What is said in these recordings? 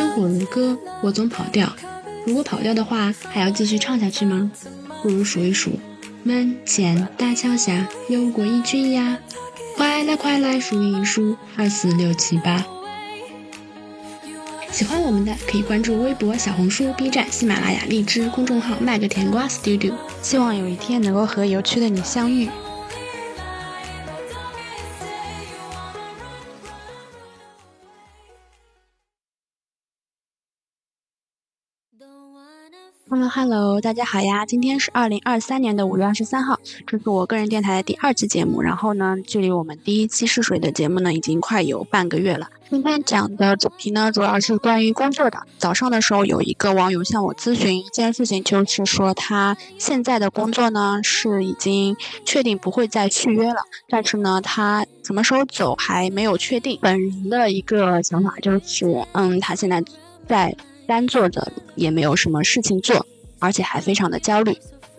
生活如歌，我总跑调。如果跑调的话，还要继续唱下去吗？不如数一数，门前大桥下有过一群鸭，快来快来数一数，二四六七八。喜欢我们的可以关注微博、小红书、B 站、喜马拉雅、荔枝公众号“麦个甜瓜 Studio”。希望有一天能够和有趣的你相遇。Hello Hello，大家好呀！今天是二零二三年的五月二十三号，这是我个人电台的第二期节目。然后呢，距离我们第一期试水的节目呢，已经快有半个月了。今天讲的主题呢，主要是关于工作的。早上的时候，有一个网友向我咨询一件事情，就是说他现在的工作呢是已经确定不会再续约了，但是呢，他什么时候走还没有确定。本人的一个想法就是，嗯，他现在在。单坐着也没有什么事情做，而且还非常的焦虑，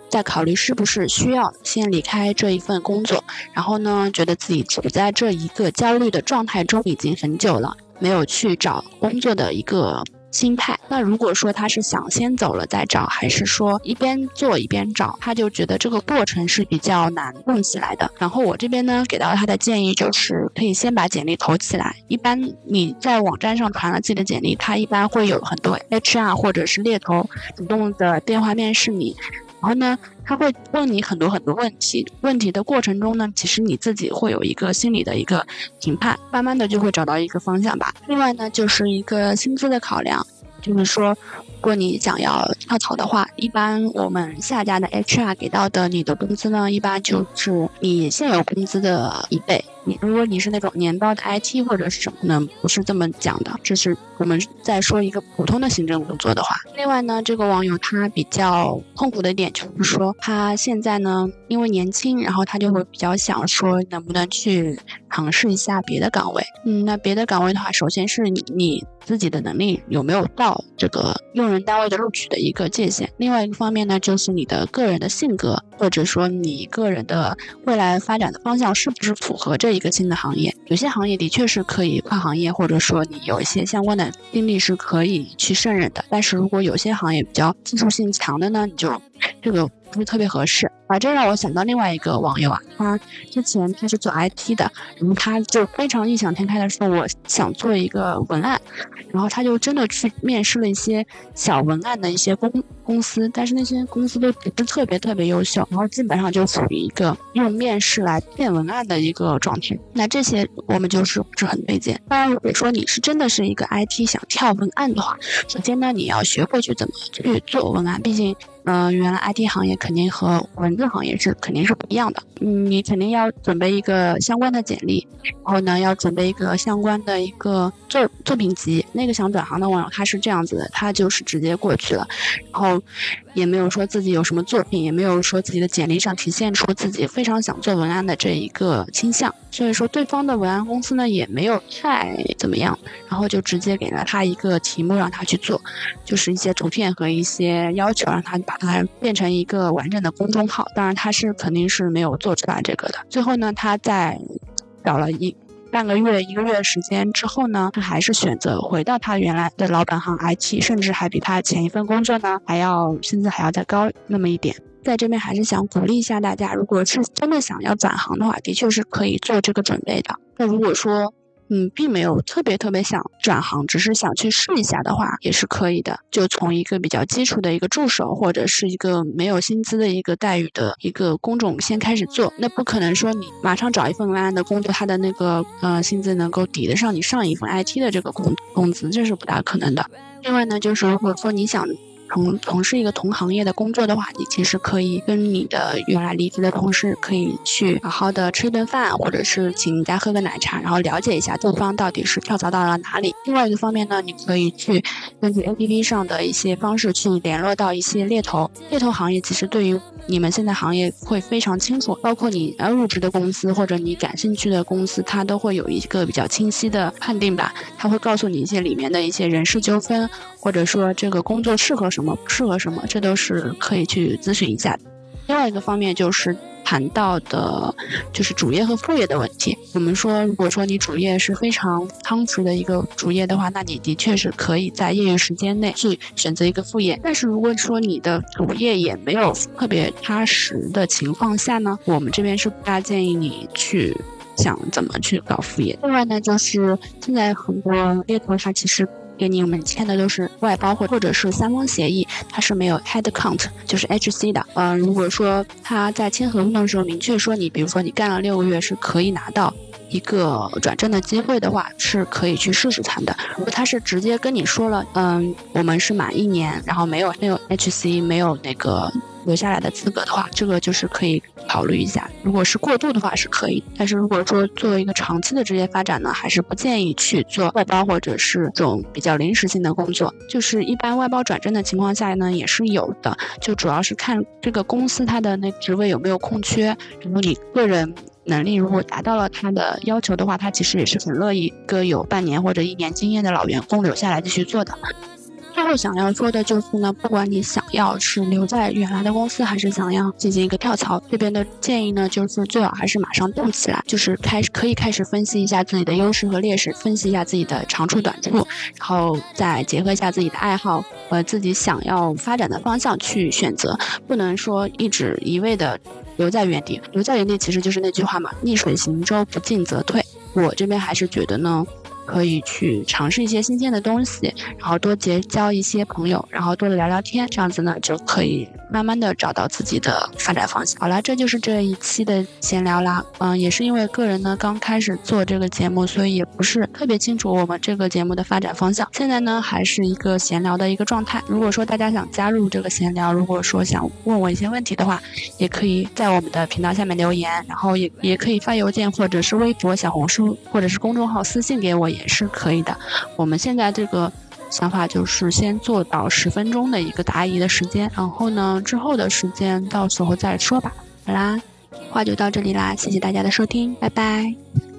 在考虑是不是需要先离开这一份工作。然后呢，觉得自己处在这一个焦虑的状态中已经很久了，没有去找工作的一个。心态。那如果说他是想先走了再找，还是说一边做一边找，他就觉得这个过程是比较难弄起来的。然后我这边呢，给到他的建议就是可以先把简历投起来。一般你在网站上传了自己的简历，他一般会有很多 HR 或者是猎头主动的电话面试你。然后呢，他会问你很多很多问题，问题的过程中呢，其实你自己会有一个心理的一个评判，慢慢的就会找到一个方向吧。另外呢，就是一个薪资的考量，就是说，如果你想要跳槽的话，一般我们下家的 HR 给到的你的工资呢，一般就是你现有工资的一倍。你如果你是那种年报的 IT 或者是什么呢？不是这么讲的，这是我们在说一个普通的行政工作的话。另外呢，这个网友他比较痛苦的点就是说，他现在呢因为年轻，然后他就会比较想说能不能去尝试一下别的岗位。嗯，那别的岗位的话，首先是你你自己的能力有没有到这个用人单位的录取的一个界限。另外一个方面呢，就是你的个人的性格，或者说你个人的未来发展的方向是不是符合这。一个新的行业，有些行业的确是可以跨行业，或者说你有一些相关的经历是可以去胜任的。但是如果有些行业比较技术性强的呢，你就这个不是特别合适。啊，这让我想到另外一个网友啊，他之前他是做 IT 的，然后他就非常异想天开的说，我想做一个文案，然后他就真的去面试了一些小文案的一些公公司，但是那些公司都不是特别特别优秀，然后基本上就属于一个用面试来骗文案的一个状态。那这些我们就是不是很推荐。当然，如果说你是真的是一个 IT 想跳文案的话，首先呢，你要学会去怎么去做文案，毕竟。嗯，原来 IT 行业肯定和文字行业是肯定是不一样的。嗯，你肯定要准备一个相关的简历，然后呢，要准备一个相关的一个作作品集。那个想转行的网友他是这样子的，他就是直接过去了，然后也没有说自己有什么作品，也没有说自己的简历上体现出自己非常想做文案的这一个倾向。所以说，对方的文案公司呢也没有太怎么样，然后就直接给了他一个题目让他去做，就是一些图片和一些要求让他。把它变成一个完整的公众号，当然他是肯定是没有做出来这个的。最后呢，他在找了一半个月、一个月时间之后呢，他还是选择回到他原来的老本行 IT，甚至还比他前一份工作呢还要薪资还要再高那么一点。在这边还是想鼓励一下大家，如果是真的想要转行的话，的确是可以做这个准备的。那如果说，嗯，并没有特别特别想转行，只是想去试一下的话，也是可以的。就从一个比较基础的一个助手，或者是一个没有薪资的一个待遇的一个工种先开始做。那不可能说你马上找一份文案的工作，他的那个呃薪资能够抵得上你上一份 IT 的这个工工资，这是不大可能的。另外呢，就是如果说你想。从从事一个同行业的工作的话，你其实可以跟你的原来离职的同事可以去好好的吃一顿饭，或者是请人家喝个奶茶，然后了解一下对方到底是跳槽到了哪里。另外一个方面呢，你可以去根据 APP 上的一些方式去联络到一些猎头。猎头行业其实对于你们现在行业会非常清楚，包括你要入职的公司或者你感兴趣的公司，它都会有一个比较清晰的判定吧。它会告诉你一些里面的一些人事纠纷，或者说这个工作适合什什么不适合什么，这都是可以去咨询一下。另外一个方面就是。谈到的，就是主业和副业的问题。我们说，如果说你主业是非常夯实的一个主业的话，那你的确是可以在业余时间内去选择一个副业。但是如果说你的主业也没有特别踏实的情况下呢，我们这边是不大建议你去想怎么去搞副业。另外呢，就是现在很多猎头它其实。给你们签的都是外包或或者是三方协议，它是没有 head count，就是 HC 的。嗯，如果说他在签合同的时候明确说你，比如说你干了六个月是可以拿到一个转正的机会的话，是可以去试试看的。如果他是直接跟你说了，嗯，我们是满一年，然后没有没有 HC，没有那个。留下来的资格的话，这个就是可以考虑一下。如果是过渡的话是可以，但是如果说作为一个长期的职业发展呢，还是不建议去做外包或者是这种比较临时性的工作。就是一般外包转正的情况下呢，也是有的，就主要是看这个公司它的那职位有没有空缺。如果你个人能力如果达到了他的要求的话，他其实也是很乐意一个有半年或者一年经验的老员工留下来继续做的。最后想要说的就是呢，不管你想要是留在原来的公司，还是想要进行一个跳槽，这边的建议呢，就是最好还是马上动起来，就是开始可以开始分析一下自己的优势和劣势，分析一下自己的长处短处，然后再结合一下自己的爱好和自己想要发展的方向去选择，不能说一直一味的留在原地。留在原地其实就是那句话嘛，逆水行舟，不进则退。我这边还是觉得呢。可以去尝试一些新鲜的东西，然后多结交一些朋友，然后多聊聊天，这样子呢就可以慢慢的找到自己的发展方向。好了，这就是这一期的闲聊啦。嗯，也是因为个人呢刚开始做这个节目，所以也不是特别清楚我们这个节目的发展方向。现在呢还是一个闲聊的一个状态。如果说大家想加入这个闲聊，如果说想问我一些问题的话，也可以在我们的频道下面留言，然后也也可以发邮件或者是微博、小红书或者是公众号私信给我。也是可以的。我们现在这个想法就是先做到十分钟的一个答疑的时间，然后呢，之后的时间到时候再说吧。好啦，话就到这里啦，谢谢大家的收听，拜拜。